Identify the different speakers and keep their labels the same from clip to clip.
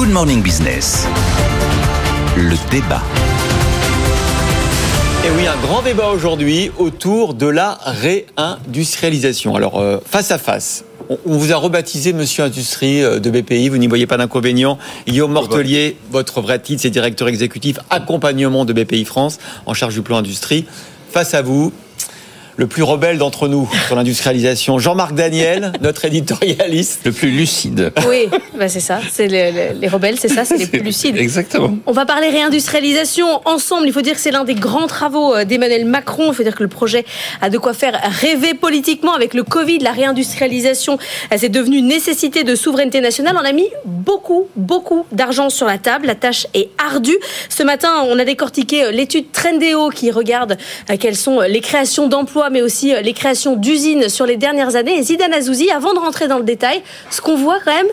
Speaker 1: Good Morning Business. Le débat.
Speaker 2: Et oui, un grand débat aujourd'hui autour de la réindustrialisation. Alors, euh, face à face, on, vous a rebaptisé Monsieur Industrie euh, de BPI, vous n'y voyez pas d'inconvénient. Guillaume Mortelier, votre vrai titre, c'est directeur exécutif accompagnement de BPI France, en charge du plan industrie. Face à vous, le plus rebelle d'entre nous sur l'industrialisation, Jean-Marc Daniel, notre éditorialiste.
Speaker 3: Le plus lucide.
Speaker 4: Oui, bah c'est ça. C'est les, les, rebelles, c'est ça, c'est les plus lucides.
Speaker 3: Exactement.
Speaker 4: On va parler réindustrialisation ensemble. Il faut dire que c'est l'un des grands travaux euh, d'Emmanuel Macron. Il faut dire que le projet a de quoi faire rêver politiquement avec le Covid. La réindustrialisation, c'est devenu une nécessité de souveraineté nationale. On a mis beaucoup, beaucoup d'argent sur la table. La tâche est ardue. Ce matin, on a décortiqué euh, l'étude Trendéo qui regarde euh, quelles sont les créations d'emplois mais aussi euh, les créations d'usines sur les dernières années. Et Zidane Azouzi, avant de rentrer dans le détail, ce qu'on voit quand même,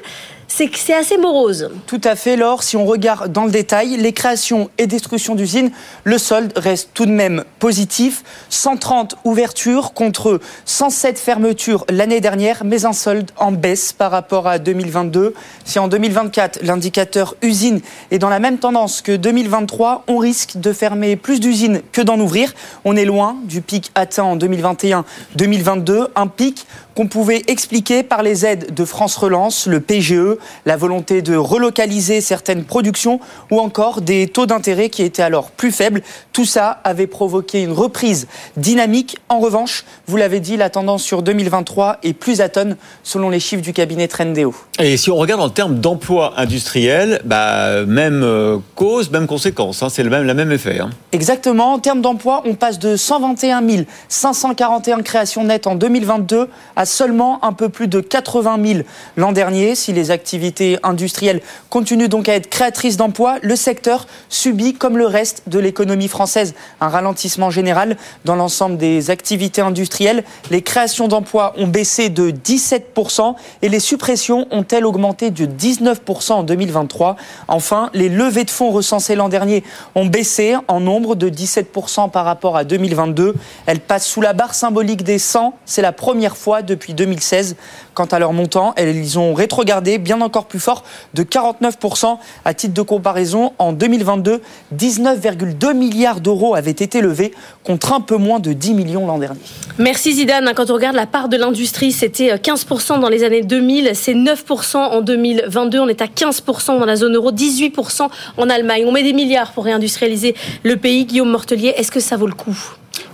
Speaker 4: c'est assez morose.
Speaker 5: Tout à fait, Laure. Si on regarde dans le détail, les créations et destructions d'usines, le solde reste tout de même positif. 130 ouvertures contre 107 fermetures l'année dernière, mais un solde en baisse par rapport à 2022. Si en 2024, l'indicateur usine est dans la même tendance que 2023, on risque de fermer plus d'usines que d'en ouvrir. On est loin du pic atteint en 2021-2022, un pic qu'on pouvait expliquer par les aides de France Relance, le PGE, la volonté de relocaliser certaines productions ou encore des taux d'intérêt qui étaient alors plus faibles. Tout ça avait provoqué une reprise dynamique. En revanche, vous l'avez dit, la tendance sur 2023 est plus atone selon les chiffres du cabinet Trendéo.
Speaker 2: Et si on regarde en termes d'emploi industriel, bah, même euh, cause, même conséquence, hein, c'est le même, la même effet. Hein.
Speaker 5: Exactement. En termes d'emploi, on passe de 121 541 créations nettes en 2022 à seulement un peu plus de 80 000 l'an dernier. Si les activités industrielles continuent donc à être créatrices d'emplois, le secteur subit, comme le reste de l'économie française, un ralentissement général dans l'ensemble des activités industrielles. Les créations d'emplois ont baissé de 17% et les suppressions ont-elles augmenté de 19% en 2023. Enfin, les levées de fonds recensées l'an dernier ont baissé en nombre de 17% par rapport à 2022. Elles passent sous la barre symbolique des 100. C'est la première fois depuis depuis 2016. Quant à leur montant, elles ont rétrogardé bien encore plus fort de 49%. À titre de comparaison, en 2022, 19,2 milliards d'euros avaient été levés contre un peu moins de 10 millions l'an dernier.
Speaker 4: Merci Zidane. Quand on regarde la part de l'industrie, c'était 15% dans les années 2000, c'est 9% en 2022. On est à 15% dans la zone euro, 18% en Allemagne. On met des milliards pour réindustrialiser le pays. Guillaume Mortelier, est-ce que ça vaut le coup?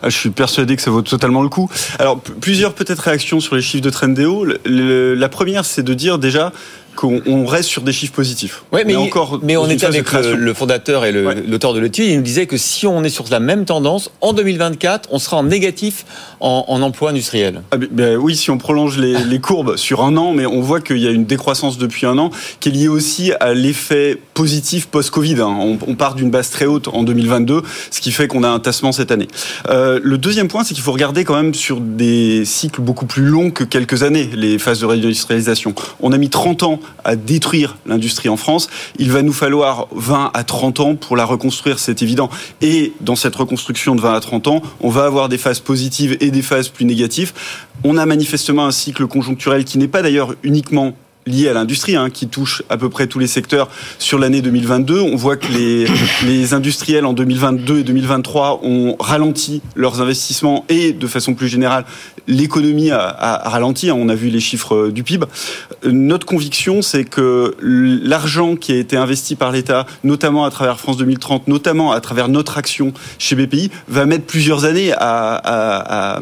Speaker 6: Je suis persuadé que ça vaut totalement le coup. Alors, plusieurs peut-être réactions sur les chiffres de Trendéo. La première, c'est de dire déjà qu'on reste sur des chiffres positifs.
Speaker 2: Oui, mais, encore mais on est avec le, fondateur et l'auteur de l'étude. Il nous disait que si on est sur la même tendance, en 2024, on sera en négatif en, emploi industriel.
Speaker 6: Ah, ben oui, si on prolonge les, les, courbes sur un an, mais on voit qu'il y a une décroissance depuis un an qui est liée aussi à l'effet positif post-Covid. Hein. On, on, part d'une base très haute en 2022, ce qui fait qu'on a un tassement cette année. Euh, le deuxième point, c'est qu'il faut regarder quand même sur des cycles beaucoup plus longs que quelques années, les phases de réindustrialisation. On a mis 30 ans à détruire l'industrie en France. Il va nous falloir 20 à 30 ans pour la reconstruire, c'est évident. Et dans cette reconstruction de 20 à 30 ans, on va avoir des phases positives et des phases plus négatives. On a manifestement un cycle conjoncturel qui n'est pas d'ailleurs uniquement lié à l'industrie, hein, qui touche à peu près tous les secteurs sur l'année 2022. On voit que les, les industriels en 2022 et 2023 ont ralenti leurs investissements et, de façon plus générale, l'économie a, a, ralenti. Hein. On a vu les chiffres du PIB. Notre conviction, c'est que l'argent qui a été investi par l'État, notamment à travers France 2030, notamment à travers notre action chez BPI, va mettre plusieurs années à, à,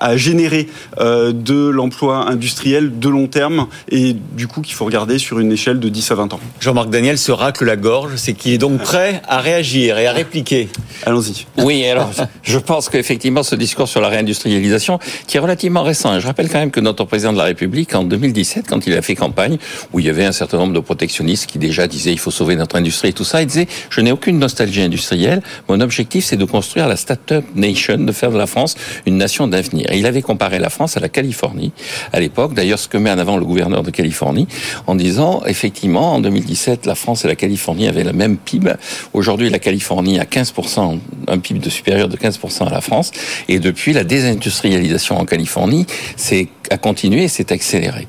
Speaker 6: à générer euh, de l'emploi industriel de long terme et du coup qu'il faut regarder sur une échelle de 10 à 20 ans.
Speaker 2: Jean-Marc Daniel se racle la gorge, c'est qu'il est donc prêt à réagir et à répliquer.
Speaker 6: Allons-y.
Speaker 3: Oui, alors je pense qu'effectivement ce discours sur la réindustrialisation qui est relativement récent, je rappelle quand même que notre président de la République en 2017 quand il a fait campagne où il y avait un certain nombre de protectionnistes qui déjà disaient il faut sauver notre industrie et tout ça, il disait je n'ai aucune nostalgie industrielle, mon objectif c'est de construire la start-up nation, de faire de la France une nation d'avenir. Il avait comparé la France à la Californie à l'époque. D'ailleurs, ce que met en avant le gouverneur de Californie en disant, effectivement, en 2017, la France et la Californie avaient le même PIB. Aujourd'hui, la Californie a 15%, un PIB de supérieur de 15% à la France. Et depuis la désindustrialisation en Californie, c'est a continué et s'est accéléré.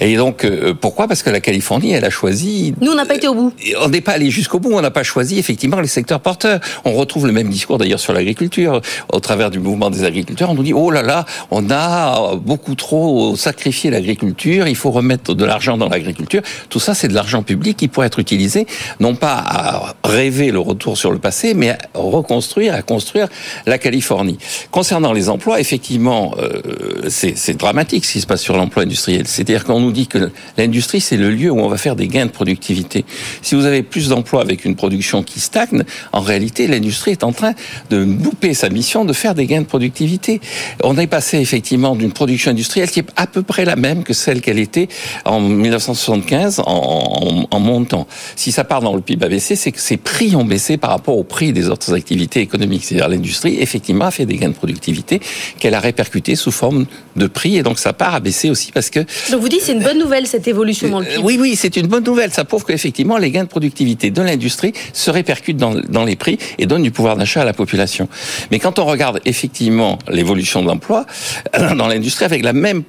Speaker 3: Et donc, euh, pourquoi? Parce que la Californie, elle a choisi...
Speaker 4: Nous, on n'a pas été au bout.
Speaker 3: On n'est pas allé jusqu'au bout, on n'a pas choisi effectivement les secteurs porteurs. On retrouve le même discours d'ailleurs sur l'agriculture. Au travers du mouvement des agriculteurs, on nous dit, oh là là, on a beaucoup trop sacrifié l'agriculture, il faut remettre de l'argent dans l'agriculture. Tout ça, c'est de l'argent public qui pourrait être utilisé, non pas à rêver le retour sur le passé, mais à reconstruire, à construire la Californie. Concernant les emplois, effectivement, euh, c'est dramatique ce qui se passe sur l'emploi industriel. C'est-à-dire qu'on nous dit que l'industrie, c'est le lieu où on va faire des gains de productivité. Si vous avez plus d'emplois avec une production qui stagne, en réalité, l'industrie est en train de louper sa mission de faire des gains de productivité. On est passé effectivement d'une production industrielle qui est à peu près la même que celle qu'elle était en 1975 en, en, montant. Si ça part dans le PIB a baissé, c'est que ses prix ont baissé par rapport au prix des autres activités économiques. C'est-à-dire l'industrie, effectivement, a fait des gains de productivité qu'elle a répercuté sous forme de prix et donc sa part a baissé aussi parce que...
Speaker 4: Donc vous dites c'est une bonne nouvelle cette évolution dans le PIB
Speaker 3: Oui, oui, c'est une bonne nouvelle. Ça prouve qu'effectivement les gains de productivité de l'industrie se répercutent dans, dans les prix et donnent du pouvoir d'achat à la population. Mais quand on regarde effectivement l'évolution de l'emploi dans l'industrie avec la même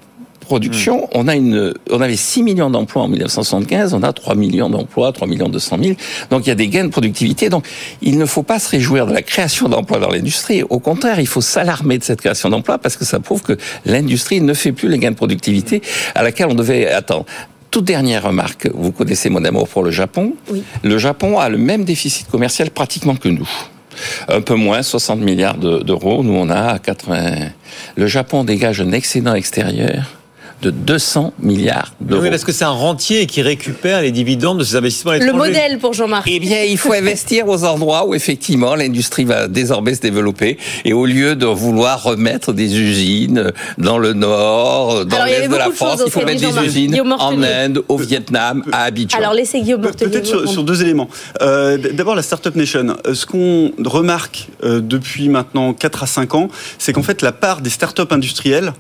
Speaker 3: production, hmm. on a une, on avait 6 millions d'emplois en 1975, on a 3 millions d'emplois, 3 millions 200 000. Donc il y a des gains de productivité. Donc il ne faut pas se réjouir de la création d'emplois dans l'industrie. Au contraire, il faut s'alarmer de cette création d'emplois parce que ça prouve que l'industrie ne fait plus les gains de productivité à laquelle on devait attendre toute dernière remarque. Vous connaissez mon amour pour le Japon. Oui. Le Japon a le même déficit commercial pratiquement que nous. Un peu moins, 60 milliards d'euros. Nous, on a 80. Le Japon dégage un excédent extérieur de 200 milliards d'euros.
Speaker 2: Oui, parce que c'est un rentier qui récupère les dividendes de ses investissements étrangers.
Speaker 4: Le modèle pour Jean-Marc.
Speaker 3: Eh bien, il faut investir aux endroits où effectivement l'industrie va désormais se développer et au lieu de vouloir remettre des usines dans le nord, dans l'est de la France, il faut mettre des usines en Inde, au Vietnam, à Abidjan.
Speaker 4: Alors laissez Guillaume
Speaker 6: Peut-être sur, deux éléments. Euh, D'abord la Startup Nation. Euh, ce qu'on remarque euh, depuis maintenant 4 à 5 ans, c'est qu'en fait la part des startups industrielles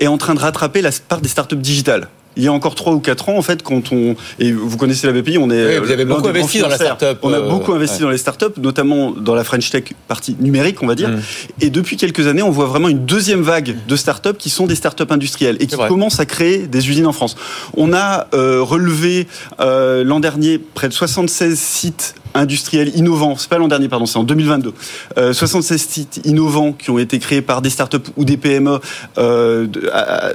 Speaker 6: est en train de rattraper la part des startups digitales il y a encore 3 ou 4 ans, en fait, quand on et vous connaissez la BPI, on est
Speaker 2: vous avez beaucoup investi dans la startup.
Speaker 6: On a euh, beaucoup investi dans les startups, notamment dans la French Tech partie numérique, on va dire. Mm. Et depuis quelques années, on voit vraiment une deuxième vague de startups qui sont des startups industrielles et qui commencent à créer des usines en France. On a euh, relevé euh, l'an dernier près de 76 sites industriels innovants. C'est pas l'an dernier, pardon, c'est en 2022. Euh, 76 sites innovants qui ont été créés par des startups ou des PME euh,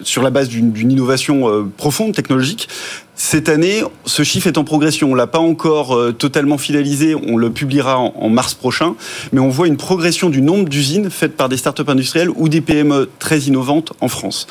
Speaker 6: sur la base d'une innovation euh, profonde technologique. Cette année, ce chiffre est en progression. On l'a pas encore euh, totalement finalisé. On le publiera en, mars prochain. Mais on voit une progression du nombre d'usines faites par des startups industrielles ou des PME très innovantes en France.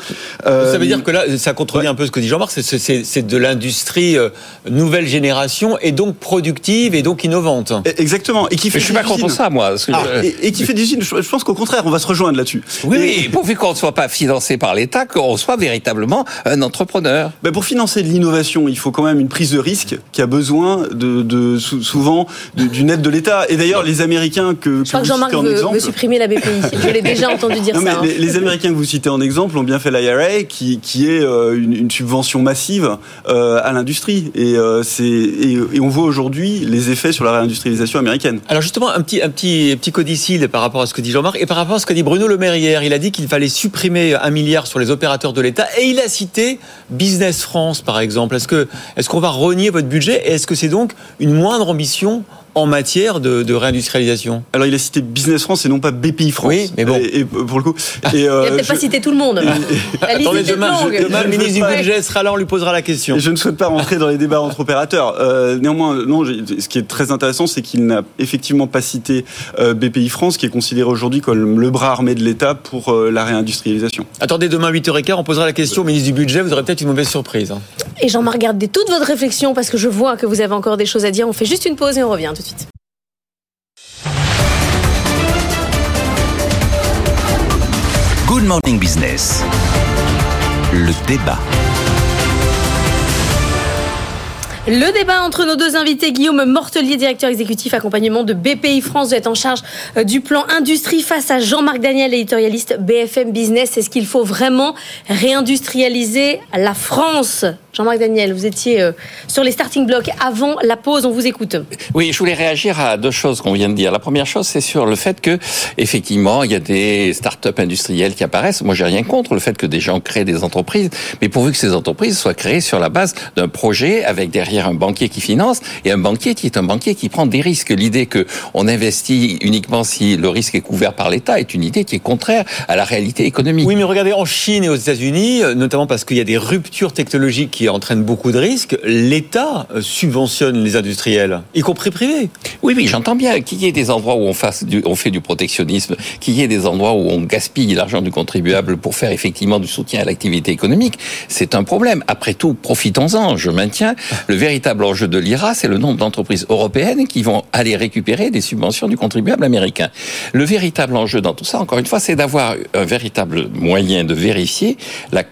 Speaker 2: Euh, ça veut dire que là, ça contredit un peu ce que dit Jean-Marc. C'est de l'industrie euh, nouvelle génération et donc productive et donc innovante.
Speaker 6: E, exactement. Et qui fait.
Speaker 3: je suis pas contre ça, moi.
Speaker 6: Ah, et, qui fait des usines. Je pense qu'au contraire, on va se rejoindre là-dessus.
Speaker 3: Oui, et... pourvu qu'on ne soit pas financé par l'État, qu'on soit véritablement un entrepreneur.
Speaker 6: Ben pour financer de l'innovation il faut quand même une prise de risque qui a besoin de, souvent d'une aide de l'État. Et d'ailleurs, les Américains que,
Speaker 4: je crois que Jean-Marc veut, supprimer la BPI. Je l'ai déjà entendu dire ça.
Speaker 6: Hein. les, Américains que vous citez en exemple ont bien fait l'IRA, qui, qui est euh, une, subvention massive euh, à l'industrie. Et, euh, et, on voit aujourd'hui les effets sur la réindustrialisation américaine.
Speaker 2: Alors justement, un petit, un petit, petit codicile par rapport à ce que dit Jean-Marc et par rapport à ce que dit Bruno Le Maire hier. Il a dit qu'il fallait supprimer un milliard sur les opérateurs de l'État et il a cité Business France, par exemple. Est-ce qu'on va renier votre budget? Et est-ce que c'est donc une moindre ambition en matière de, réindustrialisation
Speaker 6: Alors il a cité Business France et non pas BPI France.
Speaker 2: Oui, mais bon.
Speaker 6: Et, pour le coup.
Speaker 4: Et, il n'a peut-être euh, pas cité tout le monde.
Speaker 2: Attendez, demain, demain le ministre du budget sera là, on lui posera la question.
Speaker 6: je ne souhaite pas rentrer dans les débats entre opérateurs. Euh, néanmoins, non, ce qui est très intéressant, c'est qu'il n'a effectivement pas cité euh, BPI France, qui est considéré aujourd'hui comme le bras armé de l'État pour la réindustrialisation.
Speaker 2: Attendez, demain 8h15, on posera la question au ministre du budget, vous aurez peut-être une mauvaise surprise. Hein.
Speaker 4: Et Jean-Marc, gardez toute votre réflexion parce que je vois que vous avez encore des choses à dire. On fait juste une pause et on revient tout de suite.
Speaker 1: Good Morning Business. Le débat.
Speaker 4: Le débat entre nos deux invités, Guillaume Mortelier, directeur exécutif accompagnement de BPI France, vous êtes en charge euh, du plan industrie face à Jean-Marc Daniel, éditorialiste BFM Business. Est-ce qu'il faut vraiment réindustrialiser la France? Jean-Marc Daniel, vous étiez euh, sur les starting blocks avant la pause, on vous écoute.
Speaker 3: Oui, je voulais réagir à deux choses qu'on vient de dire. La première chose, c'est sur le fait que, effectivement, il y a des start-up industrielles qui apparaissent. Moi, j'ai rien contre le fait que des gens créent des entreprises, mais pourvu que ces entreprises soient créées sur la base d'un projet avec derrière un banquier qui finance et un banquier qui est un banquier qui prend des risques. L'idée que on investit uniquement si le risque est couvert par l'État est une idée qui est contraire à la réalité économique.
Speaker 2: Oui, mais regardez, en Chine et aux États-Unis, euh, notamment parce qu'il y a des ruptures technologiques qui entraînent beaucoup de risques, l'État euh, subventionne les industriels, y compris privés.
Speaker 3: Oui, oui, j'entends bien qu'il y ait des endroits où on, fasse du, on fait du protectionnisme, qu'il y ait des endroits où on gaspille l'argent du contribuable pour faire effectivement du soutien à l'activité économique. C'est un problème. Après tout, profitons-en. Je maintiens le véritable enjeu de l'IRA, c'est le nombre d'entreprises européennes qui vont aller récupérer des subventions du contribuable américain. Le véritable enjeu dans tout ça, encore une fois, c'est d'avoir un véritable moyen de vérifier la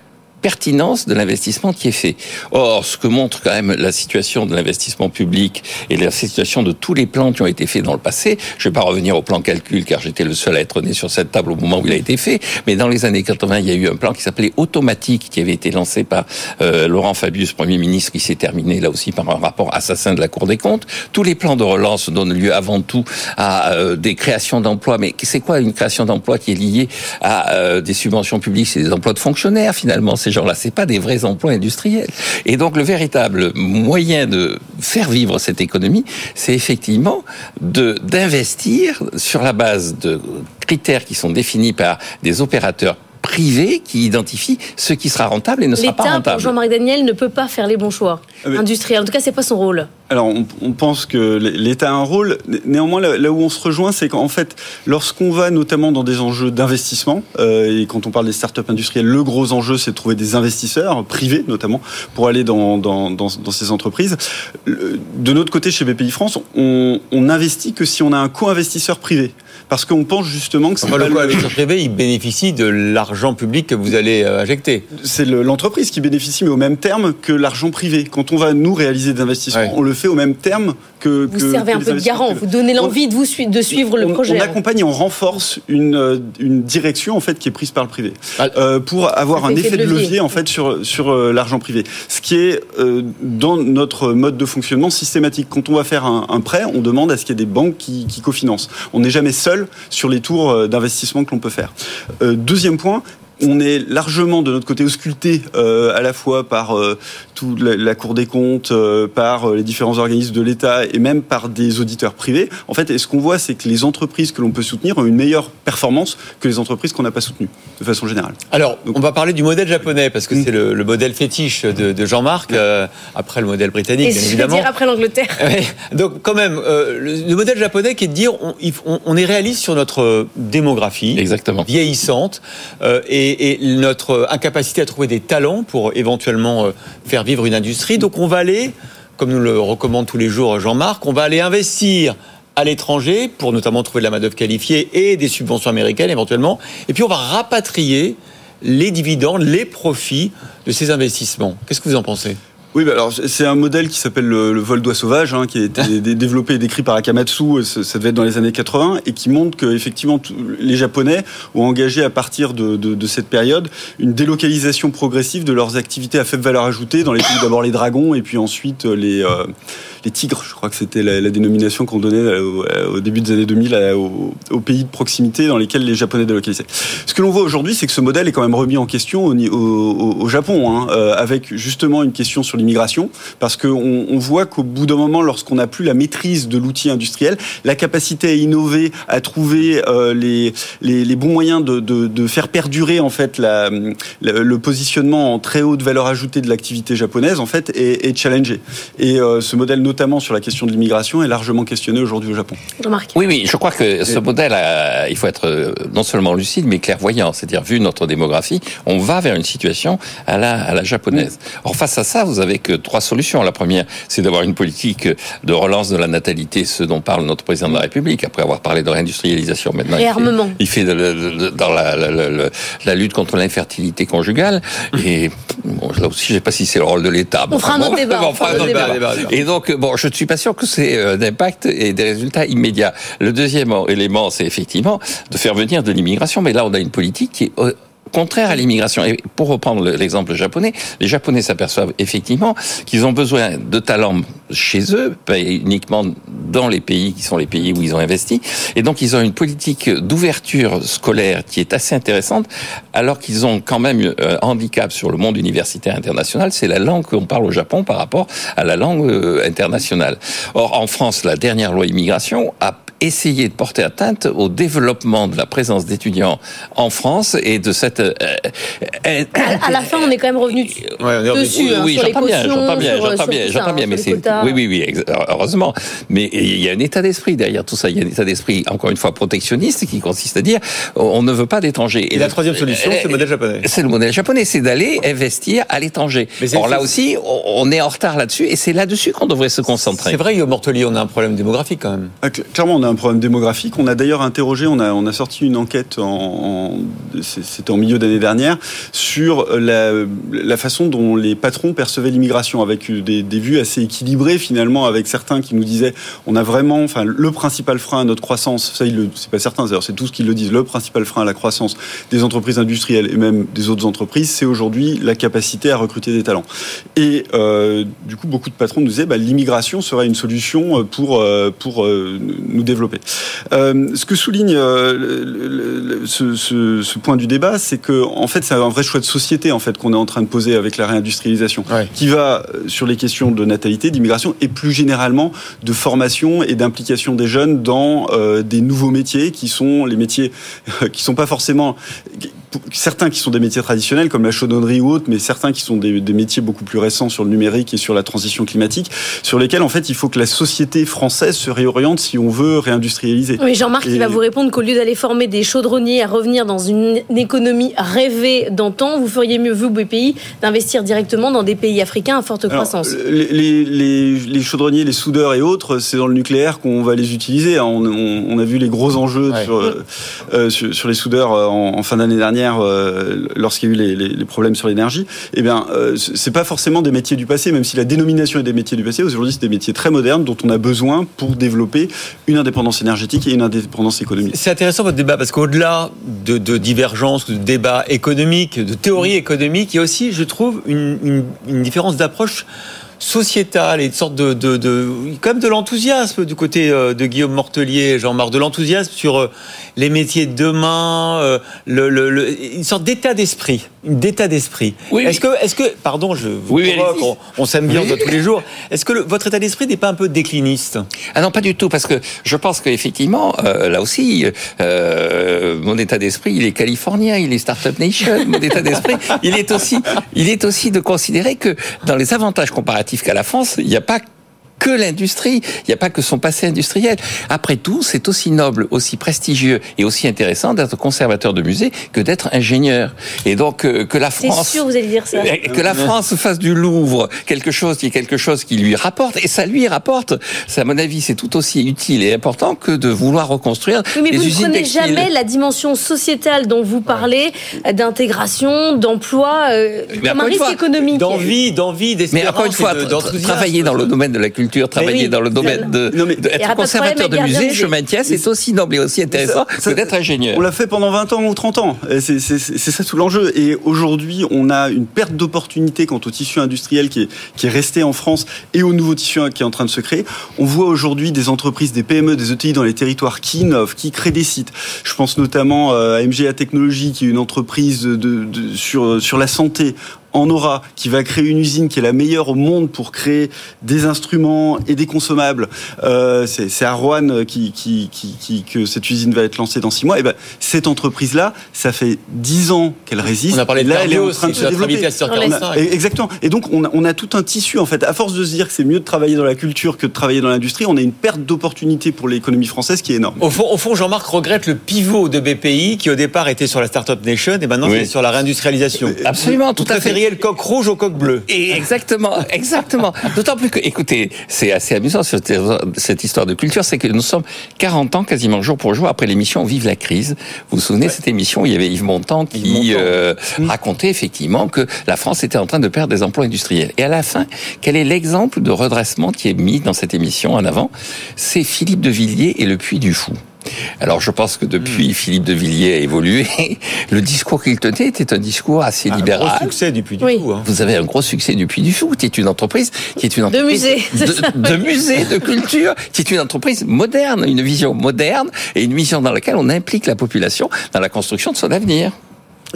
Speaker 3: pertinence de l'investissement qui est fait. Or, ce que montre quand même la situation de l'investissement public et la situation de tous les plans qui ont été faits dans le passé, je ne vais pas revenir au plan calcul car j'étais le seul à être né sur cette table au moment où il a été fait, mais dans les années 80, il y a eu un plan qui s'appelait Automatique qui avait été lancé par euh, Laurent Fabius, Premier ministre, qui s'est terminé là aussi par un rapport assassin de la Cour des comptes. Tous les plans de relance donnent lieu avant tout à euh, des créations d'emplois, mais c'est quoi une création d'emplois qui est liée à euh, des subventions publiques? C'est des emplois de fonctionnaires finalement gens-là. C'est pas des vrais emplois industriels. Et donc le véritable moyen de faire vivre cette économie, c'est effectivement d'investir sur la base de critères qui sont définis par des opérateurs privés qui identifient ce qui sera rentable et ne sera pas rentable.
Speaker 4: L'État, Jean-Marie Daniel, ne peut pas faire les bons choix ah industriels. En tout cas, c'est pas son rôle.
Speaker 6: Alors, on, pense que l'État a un rôle. Néanmoins, là, où on se rejoint, c'est qu'en fait, lorsqu'on va notamment dans des enjeux d'investissement, euh, et quand on parle des startups industrielles, le gros enjeu, c'est de trouver des investisseurs privés, notamment, pour aller dans, dans, dans, ces entreprises. De notre côté, chez BPI France, on, on investit que si on a un co-investisseur privé parce qu'on pense justement que c'est
Speaker 2: le co-investisseur privé, il bénéficie de l'argent public que vous allez euh, injecter.
Speaker 6: C'est l'entreprise qui bénéficie, mais au même terme que l'argent privé. Quand on va nous réaliser des investissements, on le fait au même terme que.
Speaker 4: Vous servez un peu de garant, vous donnez l'envie de, vous de suivre le projet.
Speaker 6: On accompagne et on renforce une, euh, une direction en fait qui est prise par le privé ah. euh, pour avoir un effet, de levier, en fait sur, sur euh, l'argent privé. Ce qui est dans notre mode de fonctionnement systématique. Quand on va faire un, prêt, on demande à ce qu'il y ait des banques qui, qui cofinancent. On n'est jamais seul sur les tours d'investissement que l'on peut faire. deuxième point, on est largement de notre côté ausculté euh, à la fois par euh, toute la, Cour des comptes, euh, par les différents organismes de l'État et même par des auditeurs privés. En fait, et ce qu'on voit, c'est que les entreprises que l'on peut soutenir ont une meilleure performance que les entreprises qu'on n'a pas soutenues, de façon générale.
Speaker 2: Alors, on va parler du modèle japonais, parce que mm. c'est le, modèle fétiche de, Jean-Marc, après le modèle britannique, bien évidemment.
Speaker 4: dire après l'Angleterre.
Speaker 2: Donc, quand même, le, modèle japonais qui est de dire on, on, est réaliste sur notre démographie
Speaker 3: Exactement.
Speaker 2: vieillissante et et, notre incapacité à trouver des talents pour éventuellement euh, faire vivre une industrie. Donc on va aller, comme nous le recommande tous les jours Jean-Marc, on va aller investir à l'étranger pour notamment trouver de la main-d'œuvre qualifiée et des subventions américaines éventuellement. Et puis on va rapatrier les dividendes, les profits de ces investissements. Qu'est-ce que vous en pensez?
Speaker 6: Oui, bah, alors c'est un modèle qui s'appelle le, vol d'oie sauvage, hein, qui a été développé et décrit par Akamatsu, ça, devait être dans les années 80, et qui montre que effectivement les Japonais ont engagé à partir de, de, de, cette période une délocalisation progressive de leurs activités à faible valeur ajoutée dans les pays d'abord les dragons et puis ensuite les euh, les tigres, je crois que c'était la, dénomination qu'on donnait au, début des années 2000 aux, pays de proximité dans lesquels les Japonais délocalisaient. Ce que l'on voit aujourd'hui, c'est que ce modèle est quand même remis en question au, au Japon, hein, euh, avec justement une question sur l'immigration, parce qu'on on voit qu'au bout d'un moment, lorsqu'on n'a plus la maîtrise de l'outil industriel, la capacité à innover, à trouver euh, les, les, bons moyens de, de, faire perdurer en fait la, le positionnement en très haute valeur ajoutée de l'activité japonaise, en fait, est, est challengé. Et euh, ce modèle sur la question de l'immigration, est largement questionné aujourd'hui au Japon.
Speaker 3: Oui, oui, je crois que ce modèle, il faut être euh, non seulement lucide, mais clairvoyant. C'est-à-dire, vu notre démographie, on va vers une situation à la, à la japonaise. Or, face à ça, vous avez que trois solutions. La première, c'est d'avoir une politique de relance de la natalité, ce dont parle notre président de la République, après avoir parlé de réindustrialisation maintenant.
Speaker 4: Et armement.
Speaker 3: Il fait, dans la, la, la, lutte contre l'infertilité conjugale. Et bon, là aussi, je ne sais pas si c'est le rôle de l'État.
Speaker 4: On fera un autre débat.
Speaker 3: Et donc, bon, je ne suis pas sûr que c'est euh, d'impact et des résultats immédiats. Le deuxième élément, c'est effectivement de faire venir de l'immigration. Mais là, on a une politique qui est euh, contraire à l'immigration. Et pour reprendre l'exemple japonais, les Japonais s'aperçoivent effectivement qu'ils ont besoin de talents chez eux, pas uniquement dans les pays qui sont les pays où ils ont investi. Et donc ils ont une politique d'ouverture scolaire qui est assez intéressante, alors qu'ils ont quand même un euh, handicap sur le monde universitaire international, c'est la langue qu'on parle au Japon par rapport à la langue euh, internationale. Or, en France, la dernière loi immigration a essayer de porter atteinte au développement de la présence d'étudiants en France et de cette. Euh,
Speaker 4: euh, à, la fin, on est quand même revenu dessus. Hein,
Speaker 3: oui, j'entends bien, j'entends bien, j'entends bien, j'entends bien, mais c'est oui, oui, oui, heureusement. Mais il y a un état d'esprit derrière tout ça. Il y a un état d'esprit, encore une fois, protectionniste, qui consiste à dire on ne veut pas d'étrangers.
Speaker 2: Et, la troisième solution, c'est le modèle japonais.
Speaker 3: C'est le modèle japonais, c'est d'aller investir à l'étranger. Or là aussi, on est en retard là-dessus, et c'est là-dessus qu'on devrait se concentrer.
Speaker 2: C'est vrai, Mortelier, on a un problème démographique quand même.
Speaker 6: Ah, clairement, on a un problème démographique. On a d'ailleurs interrogé, on a, sorti une enquête, en, c'était en milieu d'année dernière, sur la, façon dont les patrons percevaient l'immigration, avec des, vues assez équilibrées finalement, avec certains qui nous disaient, on a vraiment, enfin, le principal frein à notre croissance, ça, c'est pas certain, c'est tous qui le disent, le principal frein à la croissance des entreprises industrielles et même des autres entreprises, c'est aujourd'hui la capacité à recruter des talents. Et euh, du coup, beaucoup de patrons nous disaient, bah, l'immigration serait une solution pour, euh, pour euh, nous développer. Euh, ce que souligne euh, ce, point du débat, c'est que en fait, c'est un vrai choix de société en fait qu'on est en train de poser avec la réindustrialisation, qui va euh, sur les questions de natalité, d'immigration et plus généralement de formation et d'implication des jeunes dans des nouveaux métiers qui sont les métiers qui sont pas forcément certains qui sont des métiers traditionnels comme la chaudonnerie ou autre, mais certains qui sont des, métiers beaucoup plus récents sur le numérique et sur la transition climatique, sur lesquels en fait il faut que la société française se réoriente si on veut réindustrialiser.
Speaker 4: Oui, Jean-Marc, il va vous répondre qu'au lieu d'aller former des chaudronniers à revenir dans une, économie rêvée d'antan, vous feriez mieux, vous, pays, d'investir directement dans des pays africains à forte croissance.
Speaker 6: Les, chaudronniers, les soudeurs et autres, c'est dans le nucléaire qu'on va les utiliser. Hein. On, a vu les gros enjeux euh, sur, sur, les soudeurs euh, en fin d'année dernière euh, lorsqu'il y a eu les, problèmes sur l'énergie, eh bien, euh, c'est pas forcément des métiers du passé, même si la dénomination est des métiers du passé. Aujourd'hui, c'est des métiers très modernes dont on a besoin pour développer une indépendance énergétique et une indépendance économique.
Speaker 2: C'est intéressant votre débat parce qu'au-delà de, divergences, de débats économiques, de théories économiques, il y a aussi, je trouve, une différence d'approche sociétale et une sorte de, de, de comme de l'enthousiasme du côté euh, de Guillaume Mortelier, Jean-Marc, de l'enthousiasme sur euh, les métiers de demain, euh, le, le, une sorte d'état d'esprit, d'état d'esprit. Oui, est-ce que, est-ce que, pardon, je vous oui, provoque, on, s'aime bien tous les jours. Est-ce que votre état d'esprit n'est pas un peu décliniste?
Speaker 3: Ah non, pas du tout, parce que je pense qu'effectivement, là aussi, mon état d'esprit, il est californien, il est startup nation. Mon état d'esprit, il est aussi, il est aussi de considérer que dans les avantages comparatifs qu'à la France, il n'y a pas que l'industrie. Il n'y a pas que son passé industriel. Après tout, c'est aussi noble, aussi prestigieux et aussi intéressant d'être conservateur de musée que d'être ingénieur. Et donc euh, que la France,
Speaker 4: sûr, vous allez dire ça.
Speaker 3: que la France fasse du Louvre quelque chose qui est quelque chose qui lui rapporte et ça lui rapporte. Ça, à mon avis, c'est tout aussi utile et important que de vouloir reconstruire
Speaker 4: oui, mais
Speaker 3: vous
Speaker 4: ne prenez jamais la dimension sociétale dont vous parlez, d'intégration, d'emploi, euh, comme un risque économique.
Speaker 2: D'envie, d'envie,
Speaker 3: d'espérance. Mais encore une fois, travailler dans le domaine de la culture travailler dans le domaine de, être conservateur de, musée, je maintiens, c'est aussi noble et aussi intéressant que d'être ingénieur.
Speaker 6: On l'a fait pendant 20 ans ou 30 ans. C'est ça tout l'enjeu. Et aujourd'hui, on a une perte d'opportunité quant au tissu industriel qui est, qui est resté en France et au nouveau tissu qui est en train de se créer. On voit aujourd'hui des entreprises, des PME, des ETI dans les territoires qui innovent, qui créent des sites. Je pense notamment euh, à MGA Technologies, qui est une entreprise de, sur, sur la santé en aura, qui va créer une usine qui est la meilleure au monde pour créer des instruments et des consommables. Euh, c'est à Rouen qui, qui, qui, que cette usine va être lancée dans six mois. Et ben cette entreprise-là, ça fait dix ans qu'elle résiste.
Speaker 2: On a parlé de là, elle est en train de se développer.
Speaker 6: exactement. Et donc on a, on a tout un tissu en fait. À force de se dire que c'est mieux de travailler dans la culture que de travailler dans l'industrie, on a une perte d'opportunité pour l'économie française qui est énorme.
Speaker 2: Au fond, au fond Jean-Marc regrette le pivot de BPI qui au départ était sur la Startup Nation et maintenant c'est sur la réindustrialisation.
Speaker 3: Euh, absolument, tout à fait.
Speaker 2: Le coq rouge au coq bleu.
Speaker 3: Et exactement, exactement. D'autant plus que, écoutez, c'est assez amusant cette histoire de culture, c'est que nous sommes 40 ans quasiment jour pour jour après l'émission Vive la crise. Vous vous souvenez de cette émission Il y avait Yves Montand qui euh, racontait effectivement que la France était en train de perdre des emplois industriels. Et à la fin, quel est l'exemple de redressement qui est mis dans cette émission en avant? C'est Philippe de Villiers et le Puy du Fou. Alors je pense que depuis hmm. Philippe de Villiers a évolué, le discours qu'il tenait était un discours assez libéral.
Speaker 2: Un gros succès du Puy du Fou. Hein.
Speaker 3: Vous avez un gros succès du Puy du Fou, qui est une entreprise qui est une entreprise
Speaker 4: de musée,
Speaker 3: de, de musée, de culture, qui est une entreprise moderne, une vision moderne et une vision dans laquelle on implique la population dans la construction de son avenir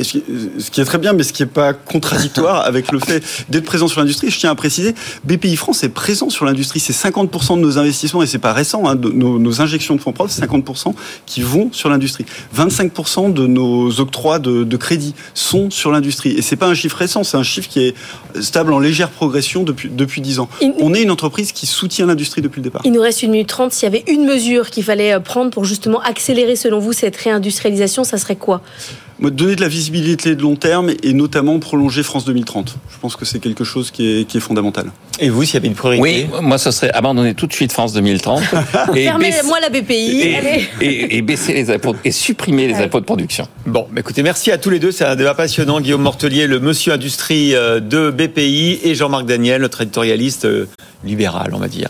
Speaker 6: ce qui est très bien, mais ce qui n'est pas contradictoire avec le fait d'être présent sur l'industrie. Je tiens à préciser, BPI France est présent sur l'industrie. C'est 50% de nos investissements, et c'est pas récent, hein, de nos, injections de fonds propres, 50% qui vont sur l'industrie. 25% de nos octrois de, crédit sont sur l'industrie. Et c'est pas un chiffre récent, c'est un chiffre qui est stable en légère progression depuis, depuis 10 ans. On est une entreprise qui soutient l'industrie depuis le départ.
Speaker 4: Il nous reste une minute trente. S'il y avait une mesure qu'il fallait euh, prendre pour justement accélérer, selon vous, cette réindustrialisation, ça serait quoi?
Speaker 6: Donner de la visibilité de long terme et notamment prolonger France 2030. Je pense que c'est quelque chose qui est, qui est fondamental.
Speaker 2: Et vous, s'il y avait une priorité
Speaker 3: Oui, moi, ce serait abandonner tout de suite France 2030.
Speaker 4: Fermez-moi la BPI.
Speaker 3: Et, baisser les impôts et supprimer les impôts de production.
Speaker 2: Bon, bah, écoutez, merci à tous les deux. C'est un débat passionnant. Guillaume Mortelier, le monsieur industrie euh, de BPI, et Jean-Marc Daniel, notre éditorialiste euh, libéral, on va dire.